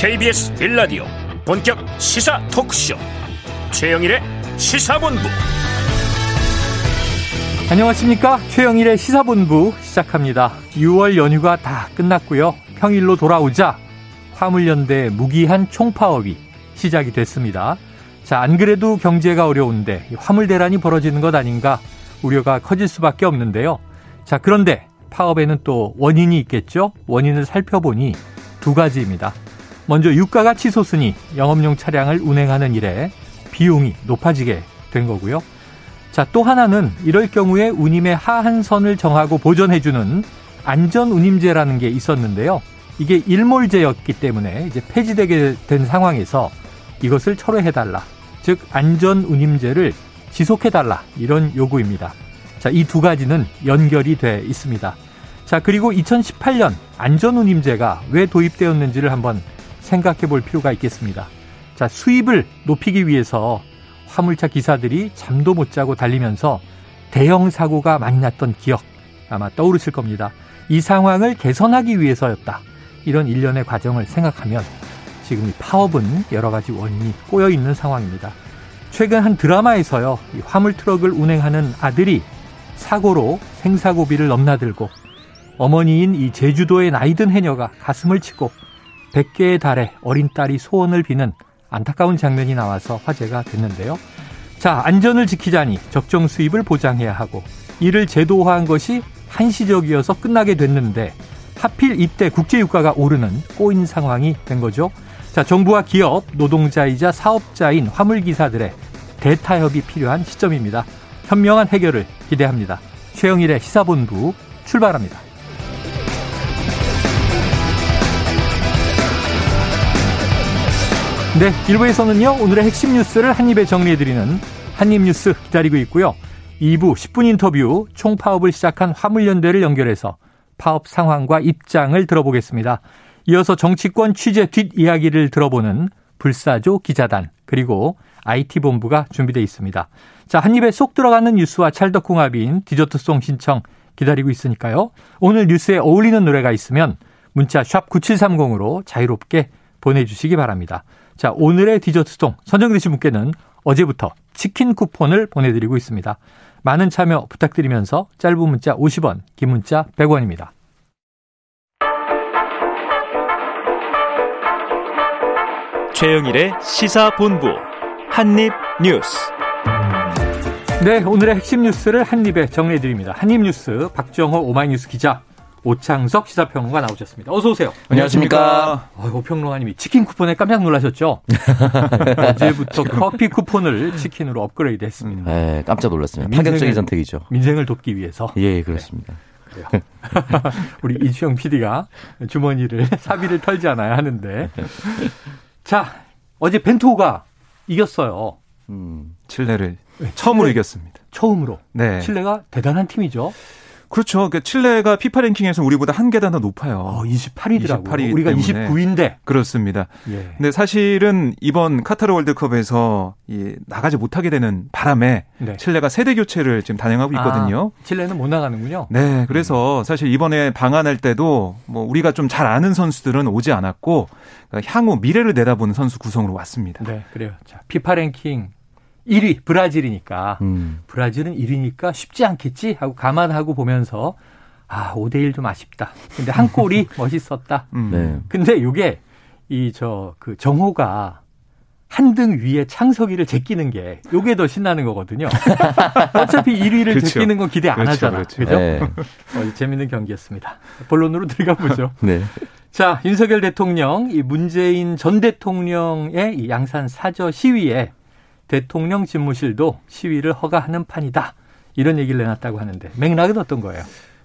KBS 빌라디오 본격 시사 토크쇼. 최영일의 시사본부. 안녕하십니까? 최영일의 시사본부 시작합니다. 6월 연휴가 다 끝났고요. 평일로 돌아오자 화물연대 무기한 총파업이 시작이 됐습니다. 자 안 그래도 경제가 어려운데 화물 대란이 벌어지는 것 아닌가 우려가 커질 수밖에 없는데요. 자 그런데 파업에는 또 원인이 있겠죠? 원인을 살펴보니 두 가지입니다 먼저 유가가 치솟으니 영업용 차량을 운행하는 일에 비용이 높아지게 된 거고요. 자, 또 하나는 이럴 경우에 운임의 하한선을 정하고 보전해주는 안전운임제라는 게 있었는데요. 이게 일몰제였기 때문에 이제 폐지되게 된 상황에서 이것을 철회해달라. 즉, 안전운임제를 지속해달라. 이런 요구입니다. 자, 이 두 가지는 연결이 돼 있습니다. 자, 그리고 2018년 안전운임제가 왜 도입되었는지를 한번 생각해 볼 필요가 있겠습니다. 자, 수입을 높이기 위해서 화물차 기사들이 잠도 못 자고 달리면서 대형 사고가 많이 났던 기억 아마 떠오르실 겁니다. 이 상황을 개선하기 위해서였다. 이런 일련의 과정을 생각하면 지금 이 파업은 여러 가지 원인이 꼬여 있는 상황입니다. 최근 한 드라마에서요, 이 화물 트럭을 운행하는 아들이 사고로 생사고비를 넘나들고 어머니인 이 제주도의 나이든 해녀가 가슴을 치고 100개의 달에 어린 딸이 소원을 비는 안타까운 장면이 나와서 화제가 됐는데요. 자, 안전을 지키자니 적정 수입을 보장해야 하고 이를 제도화한 것이 한시적이어서 끝나게 됐는데 하필 이때 국제유가가 오르는 꼬인 상황이 된 거죠. 자, 정부와 기업, 노동자이자 사업자인 화물기사들의 대타협이 필요한 시점입니다. 현명한 해결을 기대합니다. 최영일의 시사본부 출발합니다. 네, 1부에서는요, 오늘의 핵심 뉴스를 한입에 정리해드리는 한입뉴스 기다리고 있고요. 2부 10분 인터뷰 총파업을 시작한 화물연대를 연결해서 파업 상황과 입장을 들어보겠습니다. 이어서 정치권 취재 뒷이야기를 들어보는 불사조 기자단 그리고 IT본부가 준비되어 있습니다. 자, 한 입에 쏙 들어가는 뉴스와 찰떡궁합인 디저트송 신청 기다리고 있으니까요. 오늘 뉴스에 어울리는 노래가 있으면 문자 샵 9730으로 자유롭게 보내주시기 바랍니다. 자, 오늘의 디저트송 선정되신 분께는 어제부터 치킨 쿠폰을 보내드리고 있습니다. 많은 참여 부탁드리면서 짧은 문자 50원, 긴 문자 100원입니다. 최영일의 시사본부 한입뉴스 네, 오늘의 핵심 뉴스를 한입에 정리해드립니다. 한입뉴스 박정호 오마이뉴스 기자 오창석 시사평론가 나오셨습니다. 어서 오세요. 안녕하십니까. 어, 평론가님이 치킨 쿠폰에 깜짝 놀라셨죠? 어제부터 커피 쿠폰을 치킨으로 업그레이드 했습니다. 네, 깜짝 놀랐습니다. 파격적인 선택이죠. 민생을 돕기 위해서. 예, 그렇습니다. 네, 그래요. 우리 이주영 PD가 주머니를 사비를 털지 않아야 하는데. 자, 어제 벤투호가 이겼어요. 음, 칠레를 네, 처음으로 칠레, 이겼습니다. 처음으로. 네. 칠레가 대단한 팀이죠. 그렇죠. 그러니까 칠레가 피파 랭킹에서 우리보다 한 계단 더 높아요. 어, 28위더라고요. 28위 우리가 때문에. 29위인데. 그렇습니다. 예. 근데 사실은 이번 카타르 월드컵에서 이 나가지 못하게 되는 바람에 네. 칠레가 세대 교체를 지금 단행하고 있거든요. 아, 칠레는 못 나가는군요. 네. 그래서 음. 사실 이번에 방한할 때도 뭐 우리가 좀 잘 아는 선수들은 오지 않았고 그러니까 향후 미래를 내다보는 선수 구성으로 왔습니다. 네, 그래요. 자, 피파 랭킹 1위 브라질이니까 음. 브라질은 1위니까 쉽지 않겠지 하고 감안하고 보면서 아 5대 1 좀 아쉽다. 근데 한 골이 멋있었다. 음. 네. 근데 요게 이 저 그 정호가 한 등 위에 창석이를 제끼는 게 요게 더 신나는 거거든요. 어차피 1위를 그렇죠. 제끼는 건 기대 안 그렇죠, 하잖아. 그렇죠. 그죠? 네. 어, 재밌는 경기였습니다. 본론으로 들어가 보죠. 네. 자, 윤석열 대통령, 이 문재인 전 대통령의 이 양산 사저 시위에 대통령 집무실도 시위를 허가하는 판이다. 이런 얘기를 내놨다고 하는데 맥락은 어떤 거예요?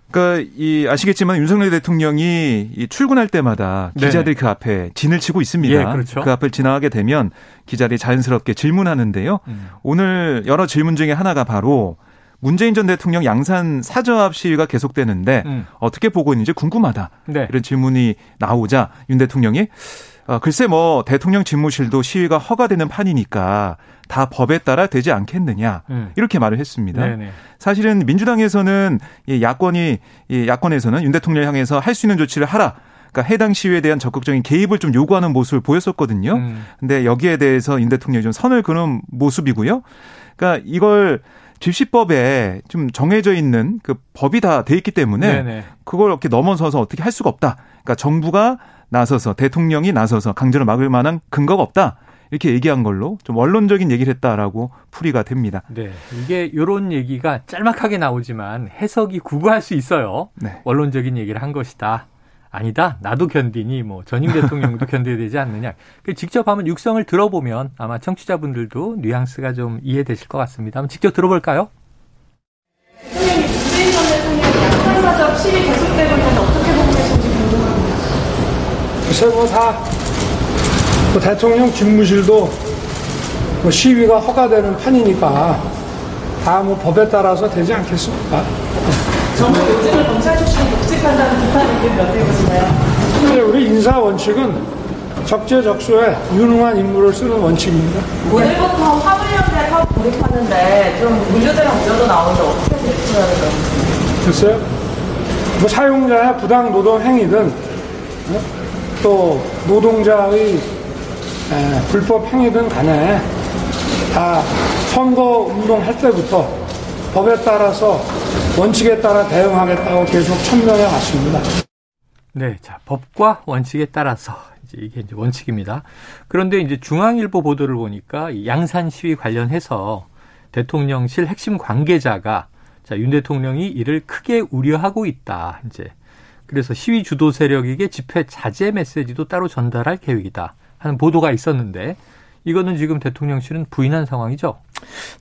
그러니까 이 아시겠지만 윤석열 대통령이 이 출근할 때마다 네. 그 앞에 진을 치고 있습니다. 예, 그렇죠. 그 앞을 지나가게 되면 기자들이 자연스럽게 질문하는데요. 음. 오늘 여러 질문 중에 하나가 바로 문재인 전 대통령 양산 사저 앞 시위가 계속되는데 음. 어떻게 보고 있는지 궁금하다. 네. 이런 질문이 나오자 윤 대통령이 어, 글쎄 뭐 대통령 집무실도 시위가 허가되는 판이니까 다 법에 따라 되지 않겠느냐 음. 이렇게 말을 했습니다. 네네. 사실은 민주당에서는 이 야권이 이 야권에서는 윤 대통령 향해서 할 수 있는 조치를 하라. 그러니까 해당 시위에 대한 적극적인 개입을 좀 요구하는 모습을 보였었거든요. 음. 근데 여기에 대해서 윤 대통령이 좀 선을 그는 모습이고요. 그러니까 이걸 집시법에 좀 정해져 있는 그 법이 다 돼 있기 때문에 네네. 그걸 이렇게 넘어서서 어떻게 할 수가 없다. 그러니까 정부가 나서서 대통령이 나서서 강제로 막을 만한 근거가 없다. 이렇게 얘기한 걸로 좀 원론적인 얘기를 했다라고 풀이가 됩니다. 네. 이게 이런 얘기가 짤막하게 나오지만 해석이 구구할 수 있어요. 네. 원론적인 얘기를 한 것이다. 아니다. 나도 견디니 뭐 전임 대통령도 견뎌야 되지 않느냐. 그 직접 한번 육성을 들어보면 아마 청취자분들도 뉘앙스가 좀 이해되실 것 같습니다. 한번 직접 들어볼까요? 대통령이 문재인 전 대통령이 양산사적 시위 계속되고 있는데 어떻게 보고 계신지 궁금합니다. 글쎄 뭐다 뭐 대통령 집무실도 뭐 시위가 허가되는 판이니까 다 뭐 법에 따라서 되지 않겠습니까? 정부 요즘을 검찰 출신이 독직한다는 비판 의견 어떻게 보시나요? 우리 인사 원칙은 적재적소에 유능한 인물을 쓰는 원칙입니다. 오늘부터 화물연대 사업 돌입하는데 좀 물류대랑 우려도 나오는데 어떻게 대처해야 될까요? 글쎄요. 뭐 사용자의 부당 노동 행위든 어? 또 노동자의 에, 불법 행위든 간에 다 선거 운동할 때부터 법에 따라서 원칙에 따라 대응하겠다고 계속 천명해 왔습니다. 네, 자 법과 원칙에 따라서 이제 이게 이제 원칙입니다. 그런데 이제 중앙일보 보도를 보니까 양산 시위 관련해서 대통령실 핵심 관계자가 자, 윤 대통령이 이를 크게 우려하고 있다. 이제 그래서 시위 주도 세력에게 집회 자제 메시지도 따로 전달할 계획이다. 하는 보도가 있었는데 이거는 지금 대통령실은 부인한 상황이죠.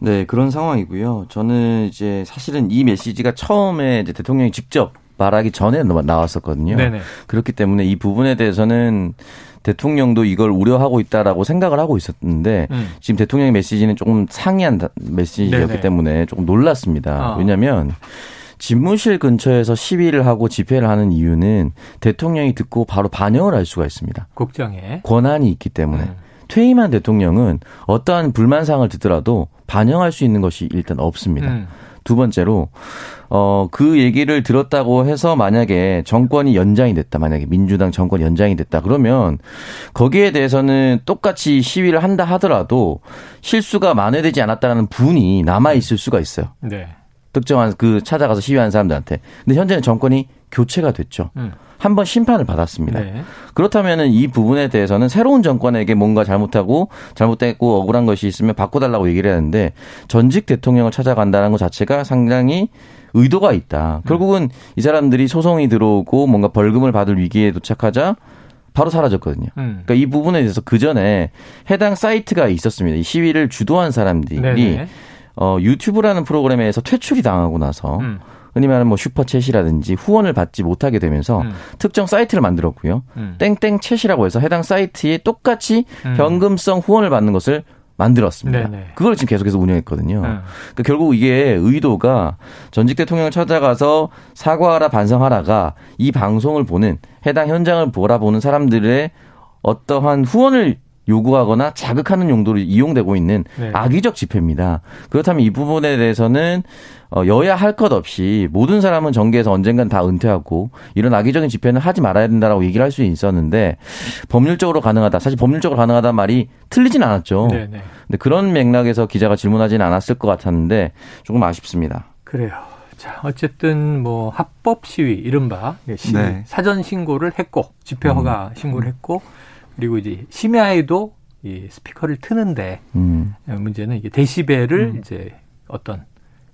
네, 그런 상황이고요. 저는 이제 사실은 이 메시지가 처음에 이제 대통령이 직접 말하기 전에 나왔었거든요. 네네. 그렇기 때문에 이 부분에 대해서는 대통령도 이걸 우려하고 있다라고 생각을 하고 있었는데 음. 지금 대통령의 메시지는 조금 상이한 메시지였기 네네. 때문에 조금 놀랐습니다. 어. 왜냐하면 집무실 근처에서 시위를 하고 집회를 하는 이유는 대통령이 듣고 바로 반영을 할 수가 있습니다. 국정에 권한이 있기 때문에. 음. 퇴임한 대통령은 어떠한 불만사항을 듣더라도 반영할 수 있는 것이 일단 없습니다. 음. 두 번째로 어 그 얘기를 들었다고 해서 만약에 정권이 연장이 됐다 만약에 민주당 정권 연장이 됐다 그러면 거기에 대해서는 똑같이 시위를 한다 하더라도 실수가 만회되지 않았다는 분이 남아 있을 수가 있어요. 네. 특정한 그 찾아가서 시위하는 사람들한테. 근데 현재는 정권이 교체가 됐죠. 음. 한번 심판을 받았습니다. 네. 그렇다면 이 부분에 대해서는 새로운 정권에게 뭔가 잘못하고 잘못됐고 억울한 것이 있으면 바꿔달라고 얘기를 하는데 전직 대통령을 찾아간다는 것 자체가 상당히 의도가 있다. 결국은 이 사람들이 소송이 들어오고 뭔가 벌금을 받을 위기에 도착하자 바로 사라졌거든요. 음. 그러니까 이 부분에 대해서 그 전에 해당 사이트가 있었습니다. 이 시위를 주도한 사람들이 네네. 어 유튜브라는 프로그램에서 퇴출이 당하고 나서 음. 흔히 말하는 뭐 슈퍼챗이라든지 후원을 받지 못하게 되면서 음. 특정 사이트를 만들었고요. 음. 땡땡챗이라고 해서 해당 사이트에 똑같이 음. 현금성 후원을 받는 것을 만들었습니다. 네네. 그걸 지금 계속해서 운영했거든요. 음. 그러니까 결국 이게 의도가 전직 대통령을 찾아가서 사과하라 반성하라가 이 방송을 보는 해당 현장을 보라보는 사람들의 어떠한 후원을 요구하거나 자극하는 용도로 이용되고 있는 네. 악의적 집회입니다. 그렇다면 이 부분에 대해서는 어, 여야 할 것 없이 모든 사람은 정계에서 언젠간 다 은퇴하고 이런 악의적인 집회는 하지 말아야 된다라고 얘기를 할 수 있었는데 법률적으로 가능하다. 사실 법률적으로 가능하다는 말이 틀리진 않았죠. 네네. 네. 근데 그런 맥락에서 기자가 질문하지는 않았을 것 같았는데 조금 아쉽습니다. 그래요. 자, 어쨌든 뭐 합법 시위 이른바 시위, 네. 사전 신고를 했고 집회 허가 음. 신고를 했고 그리고 이제 심야에도 이 스피커를 트는데 음. 문제는 이게 데시벨을 음. 이제 어떤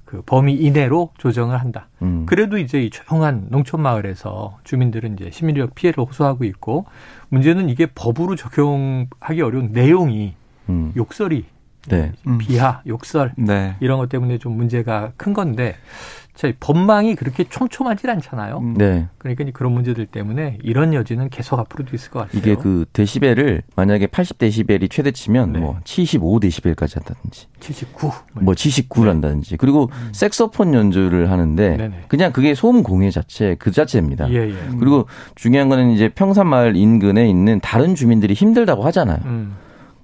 그 범위 이내로 조정을 한다. 음. 그래도 이제 이 조용한 농촌 마을에서 주민들은 이제 시민력 피해를 호소하고 있고 문제는 이게 법으로 적용하기 어려운 내용이 음. 욕설이 네. 비하, 욕설 네. 이런 것 때문에 좀 문제가 큰 건데 저희 법망이 그렇게 촘촘하지 않잖아요. 음. 네. 그러니까 그런 문제들 때문에 이런 여지는 계속 앞으로도 있을 것 같아요. 이게 그 데시벨을 만약에 80데시벨이 최대치면 네. 뭐 75데시벨까지 한다든지 79. 뭐 79를 네. 한다든지 그리고 음. 색소폰 연주를 하는데 네네. 그냥 그게 소음 공해 자체 그 자체입니다. 예, 예. 그리고 중요한 거는 이제 평산마을 인근에 있는 다른 주민들이 힘들다고 하잖아요. 음.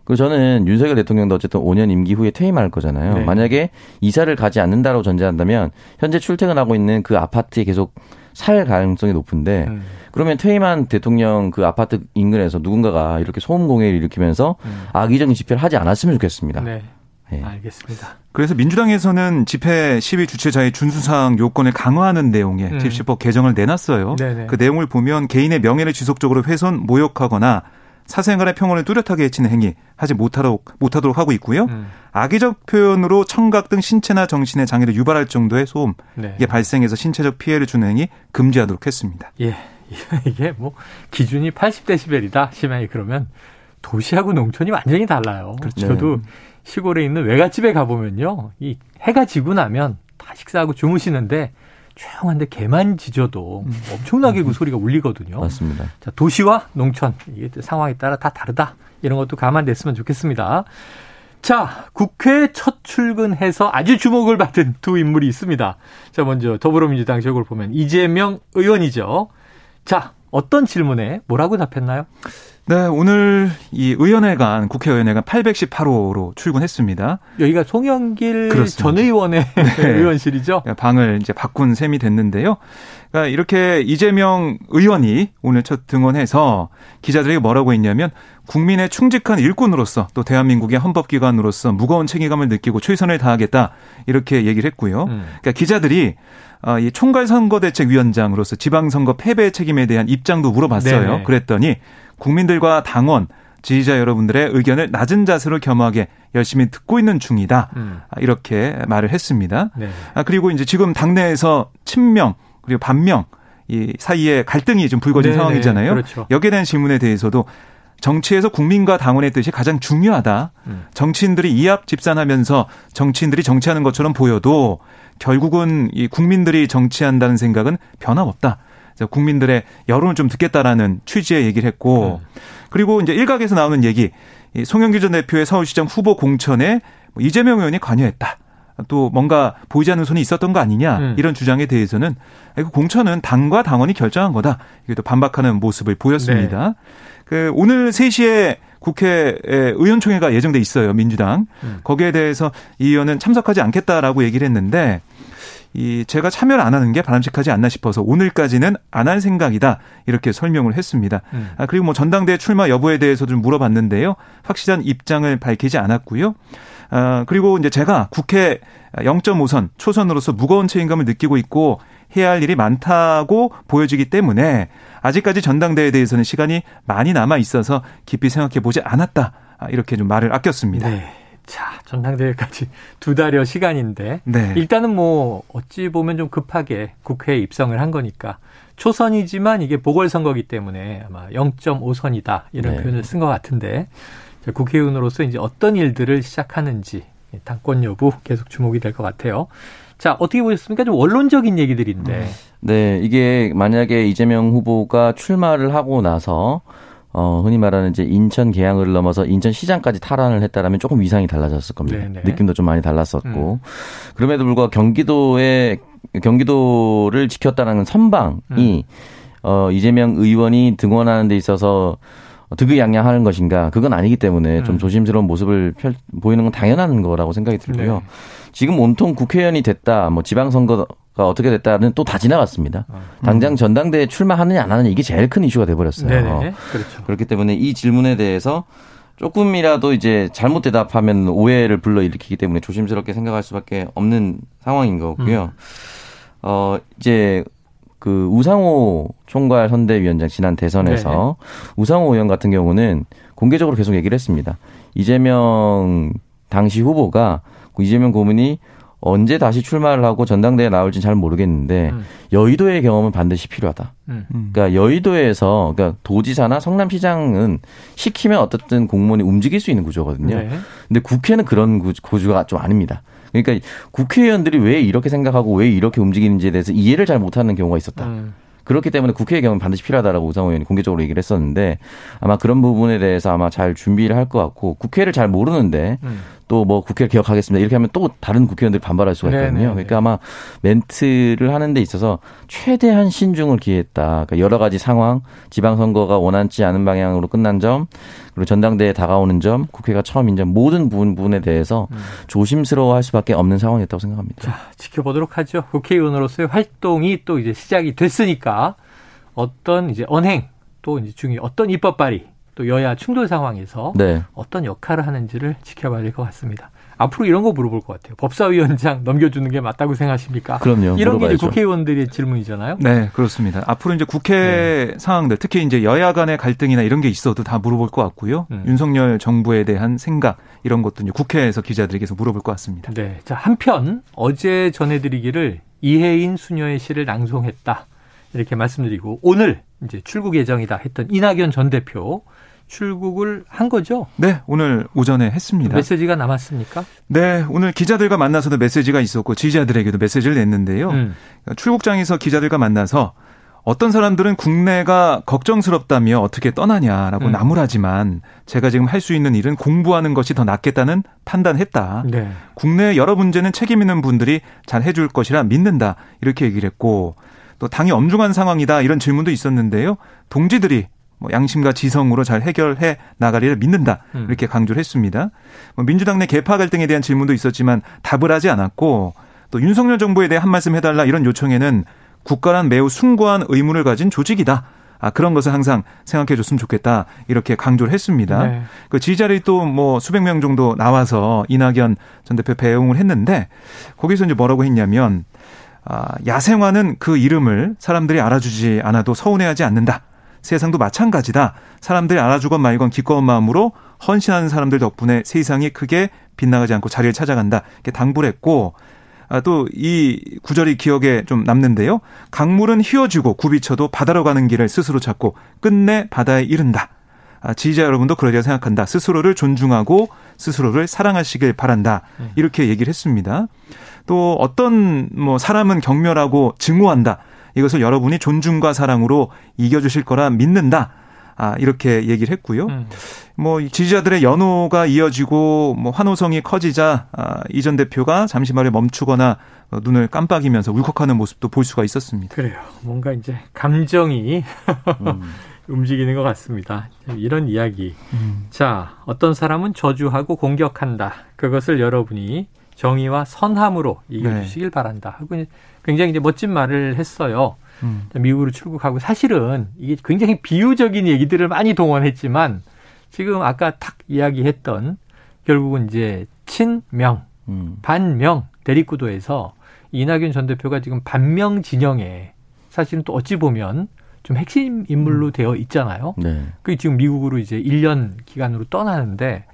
그 저는 윤석열 대통령도 어쨌든 5년 임기 후에 퇴임할 거잖아요. 네. 만약에 이사를 가지 않는다고 전제한다면 현재 출퇴근하고 있는 그 아파트에 계속 살 가능성이 높은데 음. 그러면 퇴임한 대통령 그 아파트 인근에서 누군가가 이렇게 소음 공해를 일으키면서 음. 악의적인 집회를 하지 않았으면 좋겠습니다. 네. 네. 알겠습니다. 그래서 민주당에서는 집회 시위 주최자의 준수사항 요건을 강화하는 내용의 음. 집시법 개정을 내놨어요. 네네. 그 내용을 보면 개인의 명예를 지속적으로 훼손, 모욕하거나 사생활의 평온을 뚜렷하게 해치는 행위 하지 못하도록, 못하도록 하고 있고요. 음. 악의적 표현으로 청각 등 신체나 정신의 장애를 유발할 정도의 소음 네. 이게 발생해서 신체적 피해를 주는 행위 금지하도록 했습니다. 예. 이게 뭐 기준이 80데시벨이다. 심하게 그러면 도시하고 농촌이 완전히 달라요. 그렇죠. 저도 네. 시골에 있는 외갓집에 가보면요. 이 해가 지고 나면 다 식사하고 주무시는데 조용한데 개만 짖어도 음. 엄청나게 그 소리가 울리거든요. 맞습니다. 자, 도시와 농촌 이게 상황에 따라 다 다르다. 이런 것도 감안됐으면 좋겠습니다. 자, 국회 첫 출근해서 아주 주목을 받은 두 인물이 있습니다. 자, 먼저 더불어민주당 지역을 보면 이재명 의원이죠. 자, 어떤 질문에 뭐라고 답했나요? 네, 오늘 이 의원회관, 국회의원회관 818호로 출근했습니다. 여기가 송영길 그렇습니다. 전 의원의 네. 의원실이죠? 네, 방을 이제 바꾼 셈이 됐는데요. 그러니까 이렇게 이재명 의원이 오늘 첫 등원해서 기자들에게 뭐라고 했냐면 국민의 충직한 일꾼으로서 또 대한민국의 헌법기관으로서 무거운 책임감을 느끼고 최선을 다하겠다 이렇게 얘기를 했고요. 음. 그러니까 기자들이 어, 이 총괄선거대책위원장으로서 지방선거 패배 책임에 대한 입장도 물어봤어요. 네네. 그랬더니 국민들과 당원, 지지자 여러분들의 의견을 낮은 자세로 겸하게 열심히 듣고 있는 중이다. 음. 이렇게 말을 했습니다. 네. 아, 그리고 이제 지금 당내에서 친명 그리고 반명 이 사이에 갈등이 좀 불거진 네네. 상황이잖아요. 그렇죠. 여기에 대한 질문에 대해서도 정치에서 국민과 당원의 뜻이 가장 중요하다. 음. 정치인들이 이합 집산하면서 정치인들이 정치하는 것처럼 보여도 결국은 이 국민들이 정치한다는 생각은 변함없다. 국민들의 여론을 좀 듣겠다라는 취지의 얘기를 했고 음. 그리고 이제 일각에서 나오는 얘기 송영길 전 대표의 서울시장 후보 공천에 뭐 이재명 의원이 관여했다. 또 뭔가 보이지 않는 손이 있었던 거 아니냐 음. 이런 주장에 대해서는 공천은 당과 당원이 결정한 거다. 이게 또 반박하는 모습을 보였습니다. 네. 그 오늘 3시에 국회 의원총회가 예정돼 있어요 민주당 음. 거기에 대해서 이 의원은 참석하지 않겠다라고 얘기를 했는데 이 제가 참여를 안 하는 게 바람직하지 않나 싶어서 오늘까지는 안 할 생각이다 이렇게 설명을 했습니다. 음. 아, 그리고 뭐 전당대 출마 여부에 대해서도 좀 물어봤는데요. 확실한 입장을 밝히지 않았고요. 아, 그리고 이제 제가 국회 0.5선 초선으로서 무거운 책임감을 느끼고 있고 해야 할 일이 많다고 보여지기 때문에 아직까지 전당대회에 대해서는 시간이 많이 남아 있어서 깊이 생각해 보지 않았다. 아, 이렇게 좀 말을 아꼈습니다. 네. 자, 전당대회까지 두 달여 시간인데 네. 일단은 뭐 어찌 보면 좀 급하게 국회에 입성을 한 거니까 초선이지만 이게 보궐선거기 때문에 아마 0.5선이다 이런 네. 표현을 쓴 것 같은데 국회의원으로서 이제 어떤 일들을 시작하는지 당권 여부 계속 주목이 될 것 같아요. 자, 어떻게 보셨습니까? 좀 원론적인 얘기들인데. 네, 이게 만약에 이재명 후보가 출마를 하고 나서 어, 흔히 말하는 이제 인천 계양을 넘어서 인천 시장까지 탈환을 했다라면 조금 위상이 달라졌을 겁니다. 네네. 느낌도 좀 많이 달랐었고. 음. 그럼에도 불구하고 경기도의 경기도를 지켰다는 선방이 음. 어, 이재명 의원이 등원하는 데 있어서 득의양양하는 것인가 그건 아니기 때문에 음. 좀 조심스러운 모습을 펼, 보이는 건 당연한 거라고 생각이 들고요. 네. 지금 온통 국회의원이 됐다, 뭐 지방선거가 어떻게 됐다는 또 다 지나갔습니다. 어. 당장 전당대회 출마하느냐 안 하느냐 이게 제일 큰 이슈가 돼버렸어요. 네네. 그렇죠. 그렇기 때문에 이 질문에 대해서 조금이라도 이제 잘못 대답하면 오해를 불러일으키기 때문에 조심스럽게 생각할 수밖에 없는 상황인 거고요. 음. 어, 이제 그 우상호 총괄 선대위원장 지난 대선에서 네 우상호 의원 같은 경우는 공개적으로 계속 얘기를 했습니다. 이재명 당시 후보가 그 이재명 고문이 언제 다시 출마를 하고 전당대회에 나올지는 잘 모르겠는데 음. 여의도의 경험은 반드시 필요하다. 음. 그러니까 여의도에서 그러니까 도지사나 성남시장은 시키면 어떻든 공무원이 움직일 수 있는 구조거든요. 네. 근데 국회는 그런 구조가 좀 아닙니다. 그러니까 국회의원들이 왜 이렇게 생각하고 왜 이렇게 움직이는지에 대해서 이해를 잘 못하는 경우가 있었다. 음. 그렇기 때문에 국회의 경우는 반드시 필요하다라고 우상호 의원이 공개적으로 얘기를 했었는데 아마 그런 부분에 대해서 아마 잘 준비를 할 것 같고 국회를 잘 모르는데 음. 또 뭐 국회를 개혁하겠습니다. 이렇게 하면 또 다른 국회의원들이 반발할 수가 있거든요. 네네. 네, 그러니까 아마 멘트를 하는 데 있어서 최대한 신중을 기했다. 그러니까 여러 가지 상황, 지방선거가 원하지 않은 방향으로 끝난 점, 그리고 전당대회 다가오는 점, 국회가 처음인 점 모든 부분에 대해서 음. 조심스러워할 수밖에 없는 상황이었다고 생각합니다. 자, 지켜보도록 하죠. 국회의원으로서의 활동이 또 이제 시작이 됐으니까 어떤 이제 언행 또 이제 중에 어떤 입법 발의 또 여야 충돌 상황에서 네. 어떤 역할을 하는지를 지켜봐야 될 것 같습니다. 앞으로 이런 거 물어볼 것 같아요. 법사위원장 넘겨주는 게 맞다고 생각하십니까? 그럼요. 이런 게 이제 국회의원들의 질문이잖아요. 네, 그렇습니다. 앞으로 이제 국회 네. 상황들, 특히 이제 여야 간의 갈등이나 이런 게 있어도 다 물어볼 것 같고요. 음. 윤석열 정부에 대한 생각 이런 것도 이제 국회에서 기자들에게서 물어볼 것 같습니다. 네. 자, 한편 어제 전해드리기를 이혜인 수녀의 시를 낭송했다. 이렇게 말씀드리고 오늘 이제 출국 예정이다 했던 이낙연 전 대표 출국을 한 거죠? 네, 오늘 오전에 했습니다. 메시지가 남았습니까? 네, 오늘 기자들과 만나서도 메시지가 있었고 지지자들에게도 메시지를 냈는데요. 음. 출국장에서 기자들과 만나서 어떤 사람들은 국내가 걱정스럽다며 어떻게 떠나냐라고 음. 나무라지만 제가 지금 할 수 있는 일은 공부하는 것이 더 낫겠다는 판단했다. 네. 국내 여러 문제는 책임 있는 분들이 잘 해줄 것이라 믿는다. 이렇게 얘기를 했고 또 당이 엄중한 상황이다 이런 질문도 있었는데요. 동지들이 뭐 양심과 지성으로 잘 해결해 나가리를 믿는다 음. 이렇게 강조를 했습니다. 뭐 민주당 내 개파 갈등에 대한 질문도 있었지만 답을 하지 않았고 또 윤석열 정부에 대해 한 말씀 해달라 이런 요청에는 국가란 매우 숭고한 의무를 가진 조직이다. 아, 그런 것을 항상 생각해 줬으면 좋겠다. 이렇게 강조를 했습니다. 네. 그 지지자들이 또 뭐 수백 명 정도 나와서 이낙연 전 대표 배웅을 했는데 거기서 이제 뭐라고 했냐면 아, 야생화는 그 이름을 사람들이 알아주지 않아도 서운해하지 않는다. 세상도 마찬가지다. 사람들이 알아주건 말건 기꺼운 마음으로 헌신하는 사람들 덕분에 세상이 크게 빗나가지 않고 자리를 찾아간다. 이렇게 당부를 했고 아, 또 이 구절이 기억에 좀 남는데요. 강물은 휘어지고 굽이쳐도 바다로 가는 길을 스스로 찾고 끝내 바다에 이른다. 아, 지지자 여러분도 그러리라 생각한다. 스스로를 존중하고 스스로를 사랑하시길 바란다. 음. 이렇게 얘기를 했습니다. 또 어떤 뭐 사람은 경멸하고 증오한다. 이것을 여러분이 존중과 사랑으로 이겨주실 거라 믿는다. 아, 이렇게 얘기를 했고요. 음. 뭐, 지지자들의 연호가 이어지고, 뭐, 환호성이 커지자, 아, 이전 대표가 잠시 만에 멈추거나 어, 눈을 깜빡이면서 울컥하는 모습도 볼 수가 있었습니다. 그래요. 뭔가 이제 감정이 음. 움직이는 것 같습니다. 이런 이야기. 음. 자, 어떤 사람은 저주하고 공격한다. 그것을 여러분이 정의와 선함으로 이겨주시길 네. 바란다. 하고 굉장히 이제 멋진 말을 했어요. 음. 미국으로 출국하고 사실은 이게 굉장히 비유적인 얘기들을 많이 동원했지만 지금 아까 탁 이야기했던 결국은 이제 친명, 음. 반명 대립구도에서 이낙연 전 대표가 지금 반명 진영에 사실은 또 어찌 보면 좀 핵심 인물로 음. 되어 있잖아요. 네. 그 지금 미국으로 이제 1년 기간으로 떠나는데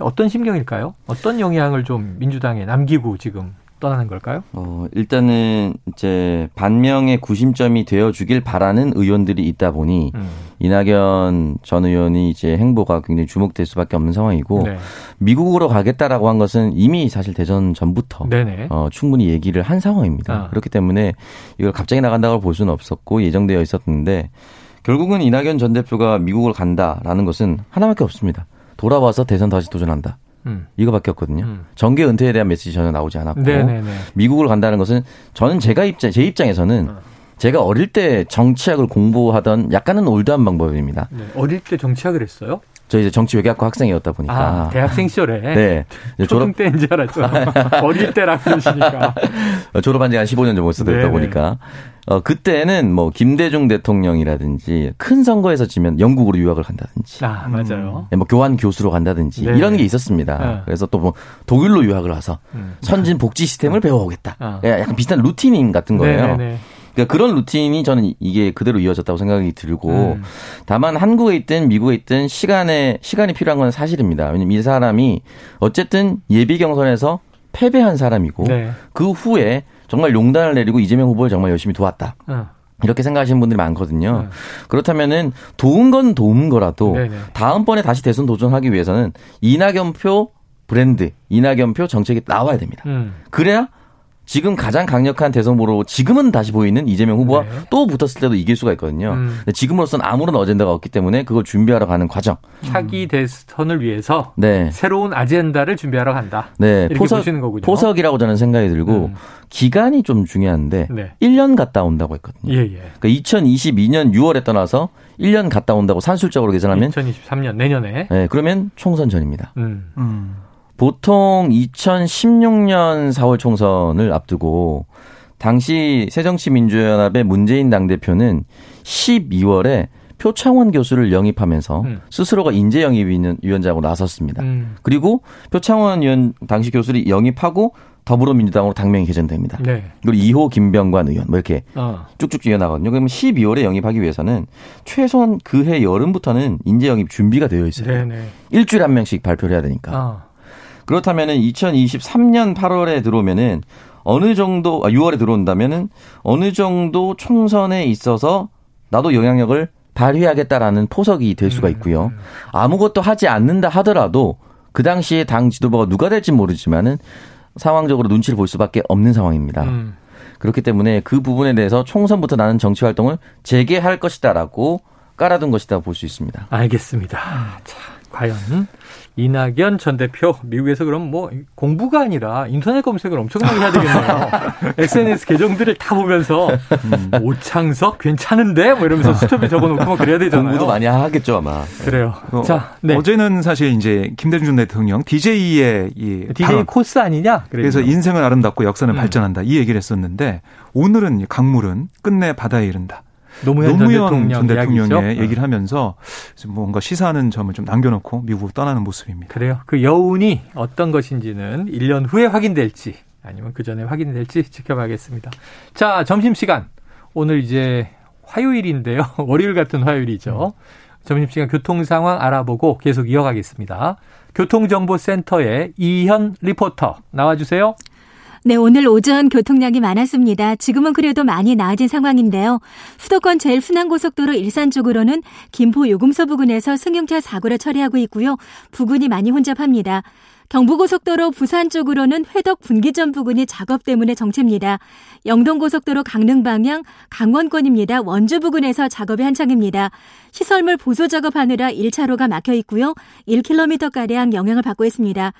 어떤 심경일까요? 어떤 영향을 좀 민주당에 남기고 지금 떠나는 걸까요? 어, 일단은 이제 반명의 구심점이 되어 주길 바라는 의원들이 있다 보니 음. 이낙연 전 의원이 이제 행보가 굉장히 주목될 수밖에 없는 상황이고 네. 미국으로 가겠다라고 한 것은 이미 사실 대전 전부터 어, 충분히 얘기를 한 상황입니다. 아. 그렇기 때문에 이걸 갑자기 나간다고 볼 수는 없었고 예정되어 있었는데 결국은 이낙연 전 대표가 미국을 간다라는 것은 하나밖에 없습니다. 돌아와서 대선 다시 도전한다. 음. 이거밖에 없거든요. 음. 정계 은퇴에 대한 메시지 전혀 나오지 않았고 네네네. 미국을 간다는 것은 저는 제가 입장 제 입장에서는 어. 제가 어릴 때 정치학을 공부하던 약간은 올드한 방법입니다. 네. 어릴 때 정치학을 했어요? 저 이제 정치 외교학과 학생이었다 보니까. 아, 대학생 시절에. 네. 졸업 때인 줄 알았죠. 어릴 때라 그러시니까. 졸업한 지 한 15년 정도 됐다 보니까. 어, 그때는 뭐 김대중 대통령이라든지 큰 선거에서 지면 영국으로 유학을 간다든지. 아, 맞아요. 음, 뭐 교환 교수로 간다든지 네네. 이런 게 있었습니다. 네. 그래서 또 뭐 독일로 유학을 와서 음. 선진 복지 시스템을 배워오겠다. 아. 약간 비슷한 루틴인 같은 거예요. 네네네. 그러니까 그런 루틴이 저는 이게 그대로 이어졌다고 생각이 들고 음. 다만 한국에 있든 미국에 있든 시간에 시간이 필요한 건 사실입니다. 왜냐면 이 사람이 어쨌든 예비 경선에서 패배한 사람이고 네. 그 후에 정말 용단을 내리고 이재명 후보를 정말 열심히 도왔다. 어. 이렇게 생각하시는 분들이 많거든요. 네. 그렇다면은 도운 건 도운 거라도 네네. 다음번에 다시 대선 도전하기 위해서는 이낙연 표 브랜드, 이낙연 표 정책이 나와야 됩니다. 음. 그래야 지금 가장 강력한 대선 후보로 지금은 다시 보이는 이재명 후보가 네. 또 붙었을 때도 이길 수가 있거든요. 음. 지금으로서는 아무런 어젠다가 없기 때문에 그걸 준비하러 가는 과정. 차기 대선을 위해서 네. 새로운 아젠다를 준비하러 간다. 네, 포석, 보시는 거군요. 포석이라고 저는 생각이 들고 음. 기간이 좀 중요한데 네. 1년 갔다 온다고 했거든요. 예, 예. 그러니까 2022년 6월에 떠나서 1년 갔다 온다고 산술적으로 계산하면 2023년 내년에 네, 그러면 총선 전입니다. 음. 음. 보통 2016년 4월 총선을 앞두고 당시 새정치민주연합의 문재인 당대표는 12월에 표창원 교수를 영입하면서 음. 스스로가 인재 영입 위원장으로 나섰습니다. 음. 그리고 표창원 의원 당시 교수를 영입하고 더불어민주당으로 당명이 개정됩니다. 네. 그리고 2호 김병관 의원 뭐 이렇게 어. 쭉쭉 이어나거든요. 그러면 12월에 영입하기 위해서는 최소한 그해 여름부터는 인재 영입 준비가 되어 있어요. 네네. 네. 일주일에 한 명씩 발표를 해야 되니까. 어. 그렇다면은 2023년 8월에 들어오면은 어느 정도 6월에 아, 들어온다면은 어느 정도 총선에 있어서 나도 영향력을 발휘하겠다라는 포석이 될 수가 음, 있고요. 음. 아무것도 하지 않는다 하더라도 그 당시에 당 지도부가 누가 될지 모르지만은 상황적으로 눈치를 볼 수밖에 없는 상황입니다. 음. 그렇기 때문에 그 부분에 대해서 총선부터 나는 정치 활동을 재개할 것이다라고 깔아둔 것이다 볼 수 있습니다. 알겠습니다. 자, 과연 이낙연 전 대표 미국에서 그럼 뭐 공부가 아니라 인터넷 검색을 엄청나게 해야 되겠네요. SNS 계정들을 다 보면서 음. 오창석 괜찮은데 뭐 이러면서 수첩에 적어놓고 뭐 그래야 되잖아요. 공부도 많이 하겠죠 아마. 그래요. 어, 자, 네. 어제는 사실 이제 김대중 전 대통령 DJ의 이 DJ 발언. 코스 아니냐? 그래서 인생은 아름답고 역사는 음. 발전한다 이 얘기를 했었는데 오늘은 강물은 끝내 바다에 이른다. 노무현, 노무현 전, 대통령 전 대통령의 얘기를 하면서 뭔가 시사하는 점을 좀 남겨놓고 미국으로 떠나는 모습입니다. 그래요. 그 여운이 어떤 것인지는 1년 후에 확인될지 아니면 그 전에 확인될지 지켜봐야겠습니다. 자, 점심시간. 오늘 이제 화요일인데요. 월요일 같은 화요일이죠. 점심시간 교통 상황 알아보고 계속 이어가겠습니다. 교통정보센터의 이현 리포터 나와주세요. 네, 오늘 오전 교통량이 많았습니다. 지금은 그래도 많이 나아진 상황인데요. 수도권 제일 순환 고속도로 일산 쪽으로는 김포 요금소 부근에서 승용차 사고를 처리하고 있고요. 부근이 많이 혼잡합니다. 경부고속도로 부산 쪽으로는 회덕 분기점 부근이 작업 때문에 정체입니다. 영동고속도로 강릉 방향 강원권입니다. 원주 부근에서 작업이 한창입니다. 시설물 보수 작업하느라 1차로가 막혀 있고요. 1km가량 영향을 받고 있습니다.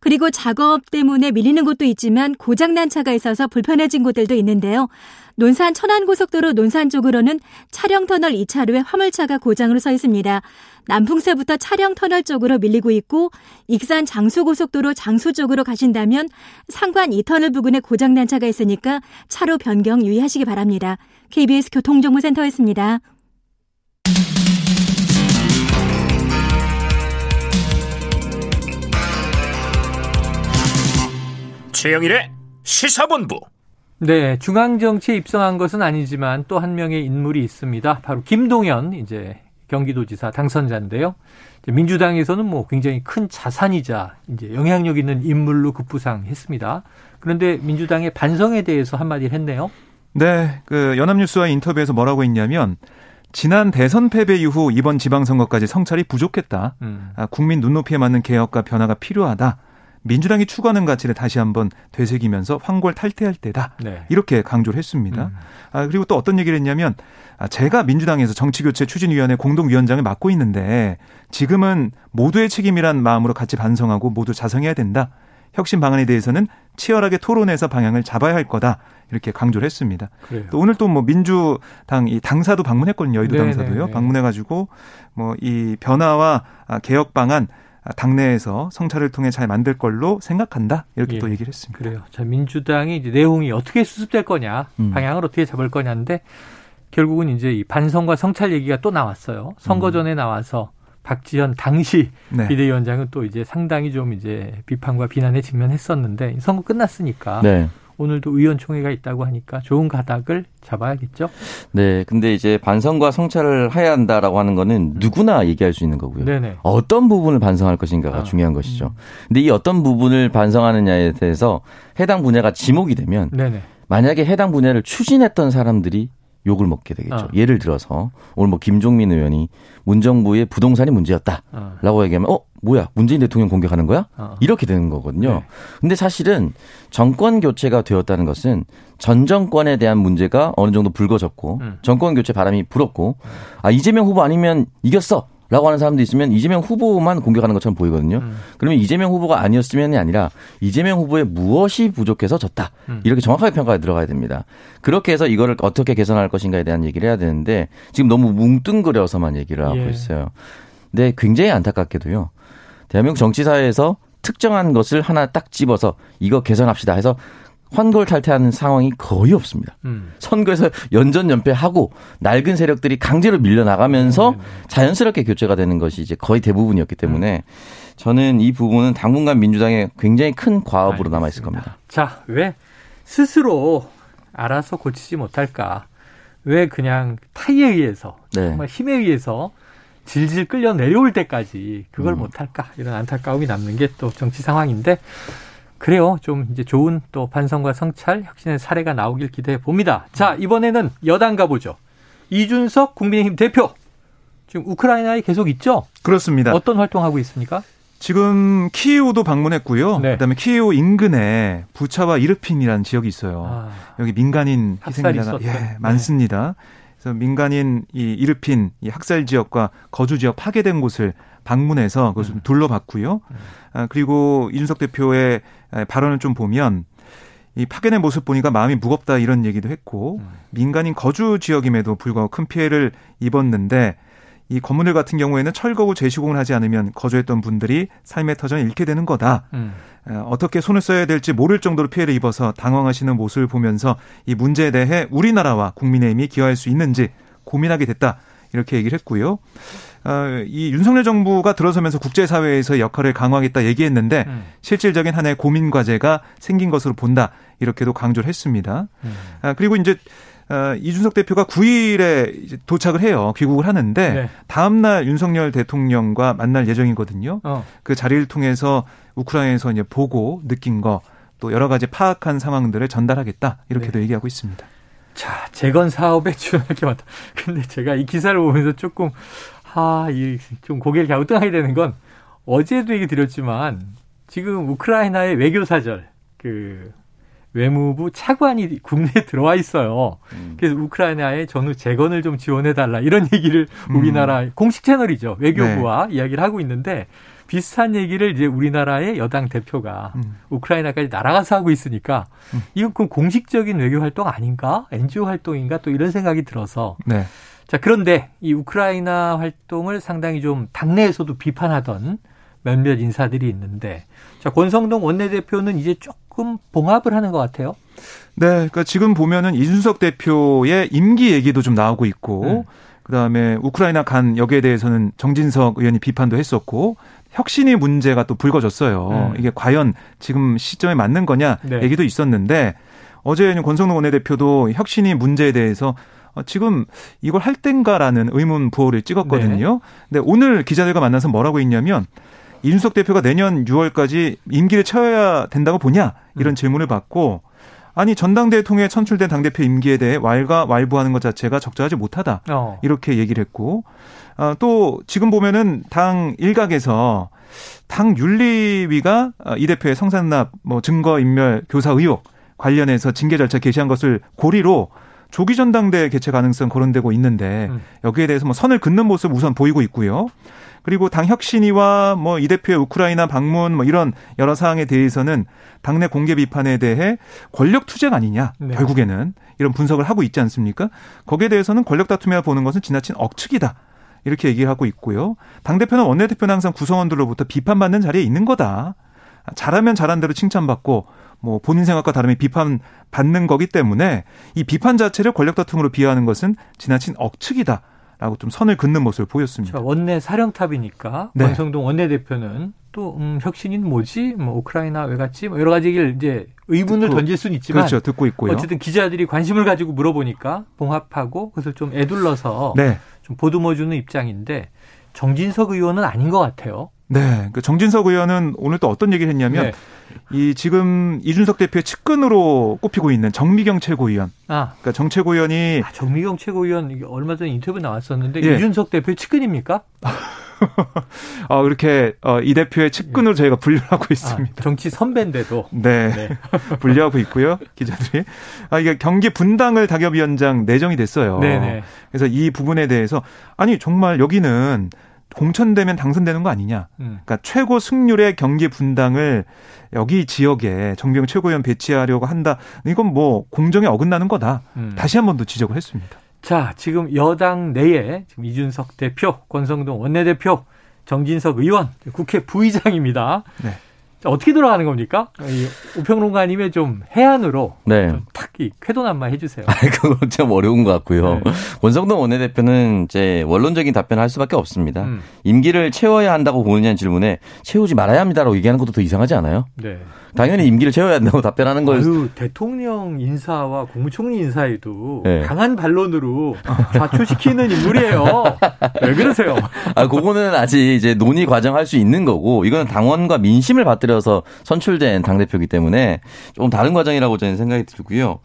그리고 작업 때문에 밀리는 곳도 있지만 고장난 차가 있어서 불편해진 곳들도 있는데요. 논산 천안고속도로 논산 쪽으로는 차량터널 2차로에 화물차가 고장으로 서 있습니다. 남풍세부터 차량터널 쪽으로 밀리고 있고 익산 장수고속도로 장수 쪽으로 가신다면 상관 2터널 부근에 고장난 차가 있으니까 차로 변경 유의하시기 바랍니다. KBS 교통정보센터였습니다. 최영일의 시사본부. 네, 중앙정치에 입성한 것은 아니지만 또 한 명의 인물이 있습니다. 바로 김동연 이제 경기도지사 당선자인데요. 민주당에서는 뭐 굉장히 큰 자산이자 이제 영향력 있는 인물로 급부상했습니다. 그런데 민주당의 반성에 대해서 한마디 했네요. 네, 그 연합뉴스와 인터뷰에서 뭐라고 했냐면 지난 대선 패배 이후 이번 지방선거까지 성찰이 부족했다. 음. 아, 국민 눈높이에 맞는 개혁과 변화가 필요하다. 민주당이 추구하는 가치를 다시 한번 되새기면서 황골 탈퇴할 때다. 네. 이렇게 강조를 했습니다. 음. 아, 그리고 또 어떤 얘기를 했냐면 아, 제가 민주당에서 정치교체 추진위원회 공동위원장을 맡고 있는데 지금은 모두의 책임이란 마음으로 같이 반성하고 모두 자성해야 된다. 혁신 방안에 대해서는 치열하게 토론해서 방향을 잡아야 할 거다. 이렇게 강조를 했습니다. 그래요. 또 오늘 또 뭐 민주당 이 당사도 방문했거든요. 여의도 네네네. 당사도요. 네, 네. 방문해 가지고 뭐 이 변화와 개혁 방안 당내에서 성찰을 통해 잘 만들 걸로 생각한다 이렇게 예. 또 얘기를 했습니다. 그래요. 자 민주당이 이제 내용이 어떻게 수습될 거냐, 음. 방향을 어떻게 잡을 거냐인데 결국은 이제 이 반성과 성찰 얘기가 또 나왔어요. 선거 음. 전에 나와서 박지현 당시 네. 비대위원장은 또 이제 상당히 좀 이제 비판과 비난에 직면했었는데 선거 끝났으니까 네. 오늘도 의원총회가 있다고 하니까 좋은 가닥을 잡아야겠죠. 네. 근데 이제 반성과 성찰을 해야 한다라고 하는 거는 음. 누구나 얘기할 수 있는 거고요. 네네. 어떤 부분을 반성할 것인가가 아. 중요한 것이죠. 음. 근데 이 어떤 부분을 반성하느냐에 대해서 해당 분야가 지목이 되면 네네. 만약에 해당 분야를 추진했던 사람들이 욕을 먹게 되겠죠. 어. 예를 들어서 오늘 뭐 김종민 의원이 문정부의 부동산이 문제였다라고 어. 얘기하면 어 뭐야 문재인 대통령 공격하는 거야? 어. 이렇게 되는 거거든요. 네. 근데 사실은 정권 교체가 되었다는 것은 전 정권에 대한 문제가 어느 정도 불거졌고 음. 정권 교체 바람이 불었고 아 이재명 후보 아니면 이겼어. 라고 하는 사람도 있으면 이재명 후보만 공격하는 것처럼 보이거든요. 음. 그러면 이재명 후보가 아니었으면이 아니라 이재명 후보의 무엇이 부족해서 졌다. 음. 이렇게 정확하게 평가가 들어가야 됩니다. 그렇게 해서 이거를 어떻게 개선할 것인가에 대한 얘기를 해야 되는데 지금 너무 뭉뚱그려서만 얘기를 하고 예. 있어요. 근데 굉장히 안타깝게도요. 대한민국 정치사회에서 특정한 것을 하나 딱 집어서 이거 개선합시다 해서 환골 탈퇴하는 상황이 거의 없습니다. 음. 선거에서 연전 연패하고 낡은 세력들이 강제로 밀려나가면서 네. 자연스럽게 교체가 되는 것이 이제 거의 대부분이었기 때문에 음. 저는 이 부분은 당분간 민주당의 굉장히 큰 과업으로 남아 있을 겁니다. 자, 왜 스스로 알아서 고치지 못할까? 왜 그냥 타이에 의해서 네. 정말 힘에 의해서 질질 끌려 내려올 때까지 그걸 음. 못할까? 이런 안타까움이 남는 게 또 정치 상황인데 그래요. 좀 이제 좋은 또 반성과 성찰, 혁신의 사례가 나오길 기대해 봅니다. 자, 이번에는 여당 가보죠. 이준석 국민의힘 대표. 지금 우크라이나에 계속 있죠? 그렇습니다. 어떤 활동하고 있습니까? 지금 키이우도 방문했고요. 네. 그다음에 키이우 인근에 부차와 이르핀이라는 지역이 있어요. 아, 여기 민간인 희생자가 예, 네. 많습니다. 그래서 민간인 이 이르핀 이 학살 지역과 거주 지역 파괴된 곳을 방문해서 그것을 음. 둘러봤고요. 음. 아, 그리고 이준석 대표의 발언을 좀 보면 이 파견의 모습 보니까 마음이 무겁다 이런 얘기도 했고 음. 민간인 거주 지역임에도 불구하고 큰 피해를 입었는데 이 건물들 같은 경우에는 철거고 재시공을 하지 않으면 거주했던 분들이 삶의 터전을 잃게 되는 거다. 음. 어, 어떻게 손을 써야 될지 모를 정도로 피해를 입어서 당황하시는 모습을 보면서 이 문제에 대해 우리나라와 국민의힘이 기여할 수 있는지 고민하게 됐다. 이렇게 얘기를 했고요. 어, 이 윤석열 정부가 들어서면서 국제사회에서 역할을 강화하겠다 얘기했는데 음. 실질적인 하나의 고민 과제가 생긴 것으로 본다 이렇게도 강조를 했습니다. 음. 아, 그리고 이제 어, 이준석 대표가 9일에 도착을 해요. 귀국을 하는데 네. 다음 날 윤석열 대통령과 만날 예정이거든요. 어. 그 자리를 통해서 우크라이나에서 이제 보고 느낀 거 또 여러 가지 파악한 상황들을 전달하겠다 이렇게도 네. 얘기하고 있습니다. 자, 재건 사업에 지원할 게 많다. 근데 제가 이 기사를 보면서 조금 아, 이좀 고개를 갸우뚱하게 되는 건 어제도 얘기 드렸지만 지금 우크라이나의 외교사절 그 외무부 차관이 국내에 들어와 있어요. 음. 그래서 우크라이나의 전후 재건을 좀 지원해 달라 이런 얘기를 음. 우리나라 음. 공식 채널이죠 외교부와 네. 이야기를 하고 있는데 비슷한 얘기를 이제 우리나라의 여당 대표가 음. 우크라이나까지 날아가서 하고 있으니까 음. 이건 그 공식적인 외교 활동 아닌가 NGO 활동인가 또 이런 생각이 들어서 네. 자, 그런데 이 우크라이나 활동을 상당히 좀 당내에서도 비판하던 몇몇 인사들이 있는데 자, 권성동 원내대표는 이제 조금 봉합을 하는 것 같아요. 네, 그러니까 지금 보면은 이준석 대표의 임기 얘기도 좀 나오고 있고 음. 그다음에 우크라이나 간 여기에 대해서는 정진석 의원이 비판도 했었고 혁신이 문제가 또 불거졌어요. 음. 이게 과연 지금 시점에 맞는 거냐 네. 얘기도 있었는데 어제 권성동 원내대표도 혁신이 문제에 대해서 어, 지금 이걸 할 땐가라는 의문 부호를 찍었거든요. 네. 근데 오늘 기자들과 만나서 뭐라고 했냐면 이준석 대표가 내년 6월까지 임기를 채워야 된다고 보냐 이런 음. 질문을 받고 아니 전당대회 통해 선출된 당대표 임기에 대해 왈가왈부하는 것 자체가 적절하지 못하다 어. 이렇게 얘기를 했고 어, 또 지금 보면은 당 일각에서 당 윤리위가 어, 이 대표의 성산납 뭐 증거 인멸 교사 의혹 관련해서 징계 절차 개시한 것을 고리로 조기 전당대 개최 가능성 거론되고 있는데 음. 여기에 대해서 뭐 선을 긋는 모습 우선 보이고 있고요. 그리고 당 혁신위와 뭐 이 대표의 우크라이나 방문 뭐 이런 여러 사항에 대해서는 당내 공개 비판에 대해 권력 투쟁 아니냐 네. 결국에는 이런 분석을 하고 있지 않습니까? 거기에 대해서는 권력 다툼이라 보는 것은 지나친 억측이다. 이렇게 얘기를 하고 있고요. 당대표는 원내대표는 항상 구성원들로부터 비판받는 자리에 있는 거다. 잘하면 잘한 대로 칭찬받고 뭐 본인 생각과 다르게 비판 받는 거기 때문에 이 비판 자체를 권력 다툼으로 비하하는 것은 지나친 억측이다. 라고 좀 선을 긋는 모습을 보였습니다. 원내 사령탑이니까 네. 권성동 원내대표는 또 음, 혁신인 뭐지? 뭐 우크라이나 왜 갔지? 뭐 여러 가지 얘기를 이제 의문을 듣고, 던질 수는 있지만 그렇죠. 듣고 있고요. 어쨌든 기자들이 관심을 가지고 물어보니까 봉합하고 그것을 좀 애둘러서 네. 좀 보듬어 주는 입장인데 정진석 의원은 아닌 것 같아요. 네. 그 정진석 의원은 오늘 또 어떤 얘기를 했냐면 네. 이 지금 이준석 대표의 측근으로 꼽히고 있는 정미경 최고위원. 아. 그러니까 정 최고위원이 아, 정미경 최고위원 얼마 전에 인터뷰 나왔었는데 예. 이준석 대표의 측근입니까? 어, 이렇게 어, 이 대표의 측근으로 저희가 분류하고 아, 있습니다. 아, 정치 선배인데도. 네. 네. 분류하고 있고요. 기자들이. 아, 이게 경기 분당을 당협위원장 내정이 됐어요. 네네. 네. 그래서 이 부분에 대해서 아니 정말 여기는 공천되면 당선되는 거 아니냐. 음. 그러니까 최고 승률의 경기 분당을 여기 지역에 정병 최고위원 배치하려고 한다. 이건 뭐 공정에 어긋나는 거다. 음. 다시 한 번 더 지적을 했습니다. 자, 지금 여당 내에 지금 이준석 대표, 권성동 원내대표, 정진석 의원, 국회 부의장입니다. 네. 어떻게 돌아가는 겁니까? 우평론가님의 좀 해안으로 네. 탁이 쾌도난마 해주세요. 아, 그건 좀 어려운 것 같고요. 네. 원성동 원내대표는 이제 원론적인 답변을 할 수밖에 없습니다. 음. 임기를 채워야 한다고 보느냐는 질문에 채우지 말아야 합니다라고 얘기하는 것도 더 이상하지 않아요? 네. 당연히 임기를 채워야 한다고 답변하는 걸. 아유, 대통령 인사와 국무총리 인사에도 네. 강한 반론으로 좌초시키는 인물이에요. 왜 그러세요? 아, 그거는 아직 이제 논의 과정할 수 있는 거고, 이거는 당원과 민심을 받들여서 선출된 당대표이기 때문에 조금 다른 과정이라고 저는 생각이 들고요.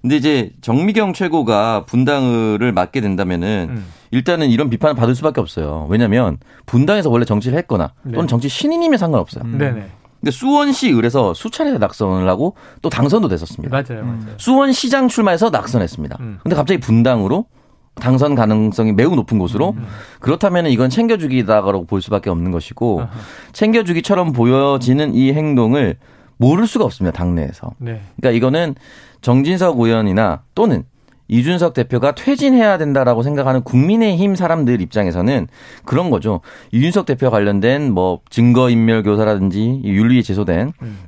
근데 이제 정미경 최고가 분당을 맡게 된다면은 음. 일단은 이런 비판을 받을 수밖에 없어요. 왜냐하면 분당에서 원래 정치를 했거나 또는 네. 정치 신인이면 상관없어요. 음. 근데 수원시 을에서 수차례 낙선을 하고 또 당선도 됐었습니다. 맞아요, 맞아요. 수원시장 출마해서 낙선했습니다. 음. 근데 갑자기 분당으로 당선 가능성이 매우 높은 곳으로 음. 그렇다면 이건 챙겨주기다라고 볼 수밖에 없는 것이고 아하. 챙겨주기처럼 보여지는 이 행동을 모를 수가 없습니다 당내에서. 네. 그러니까 이거는 정진석 의원이나 또는 이준석 대표가 퇴진해야 된다라고 생각하는 국민의힘 사람들 입장에서는 그런 거죠. 이준석 대표 관련된 뭐 증거인멸 교사라든지 윤리에 제소된 음.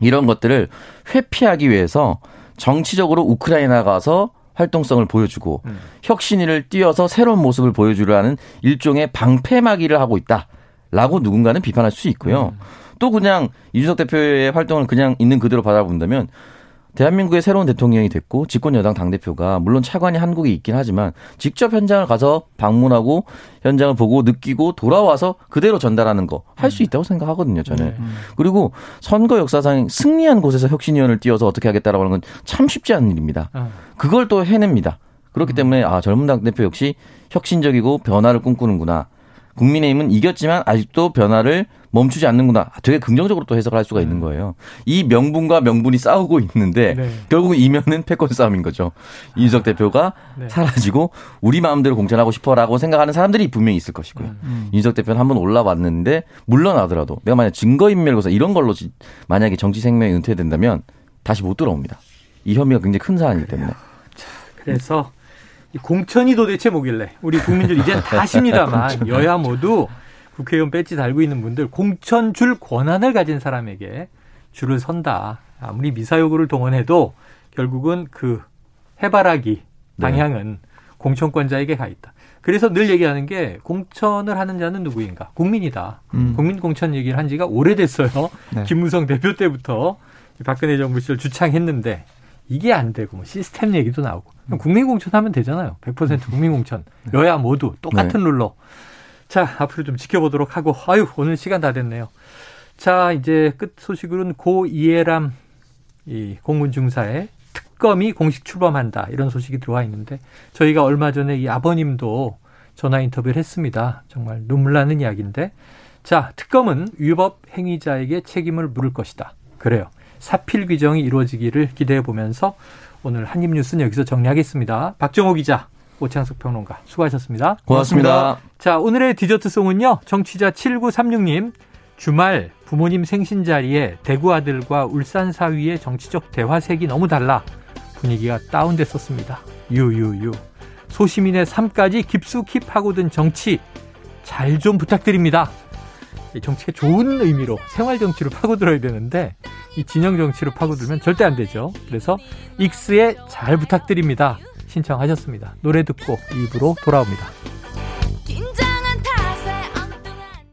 이런 것들을 회피하기 위해서 정치적으로 우크라이나 가서 활동성을 보여주고 음. 혁신위를 띄어서 새로운 모습을 보여주려는 일종의 방패막이를 하고 있다라고 누군가는 비판할 수 있고요. 음. 또 그냥 이준석 대표의 활동을 그냥 있는 그대로 받아본다면 대한민국의 새로운 대통령이 됐고 집권 여당 당 대표가 물론 차관이 한국에 있긴 하지만 직접 현장을 가서 방문하고 현장을 보고 느끼고 돌아와서 그대로 전달하는 거 할 수 있다고 생각하거든요 저는 네. 그리고 선거 역사상 승리한 곳에서 혁신위원을 띄워서 어떻게 하겠다라고 하는 건 참 쉽지 않은 일입니다 아. 그걸 또 해냅니다 그렇기 음. 때문에 아 젊은 당 대표 역시 혁신적이고 변화를 꿈꾸는구나 국민의힘은 이겼지만 아직도 변화를 멈추지 않는구나. 되게 긍정적으로 또 해석을 할 수가 있는 음. 거예요. 이 명분과 명분이 싸우고 있는데 네. 결국 이면은 패권 싸움인 거죠. 이준석 대표가 네. 사라지고 우리 마음대로 공천하고 싶어라고 생각하는 사람들이 분명히 있을 것이고요. 음. 음. 이준석 대표는 한번 올라왔는데 물러나더라도 내가 만약 증거인멸고사 이런 걸로 만약에 정치 생명이 은퇴된다면 다시 못 들어옵니다. 이 혐의가 굉장히 큰 사안이기 때문에. 자, 그래서 공천이 도대체 뭐길래 우리 국민들 이제 다 아십니다만 여야 모두 국회의원 배지 달고 있는 분들 공천 줄 권한을 가진 사람에게 줄을 선다. 아무리 미사여구를 동원해도 결국은 그 해바라기 네. 방향은 네. 공천권자에게 가 있다. 그래서 늘 얘기하는 게 공천을 하는 자는 누구인가? 국민이다. 음. 국민 공천 얘기를 한 지가 오래됐어요. 네. 김무성 대표 때부터 박근혜 정부 시절 주창했는데 이게 안 되고 뭐 시스템 얘기도 나오고 국민 공천하면 되잖아요. 100% 국민 공천. 여야 모두 똑같은 네. 룰로. 자, 앞으로 좀 지켜보도록 하고 아유, 오늘 시간 다 됐네요. 자, 이제 끝 소식으로는 고 이해람 이 공군 중사의 특검이 공식 출범한다. 이런 소식이 들어와 있는데 저희가 얼마 전에 이 아버님도 전화 인터뷰를 했습니다. 정말 눈물 나는 이야기인데 자, 특검은 위법 행위자에게 책임을 물을 것이다. 그래요. 사필 규정이 이루어지기를 기대해 보면서 오늘 한입뉴스는 여기서 정리하겠습니다. 박정호 기자, 오창석 평론가 수고하셨습니다. 고맙습니다. 고맙습니다. 자, 오늘의 디저트송은요. 정치자 7936님 주말 부모님 생신 자리에 대구 아들과 울산 사위의 정치적 대화색이 너무 달라 분위기가 다운됐었습니다. 유유유. 소시민의 삶까지 깊숙이 파고든 정치 잘 좀 부탁드립니다. 정치가 좋은 의미로 생활 정치로 파고들어야 되는데 이 진영 정치로 파고들면 절대 안 되죠. 그래서 익스에 잘 부탁드립니다. 신청하셨습니다. 노래 듣고 입으로 돌아옵니다.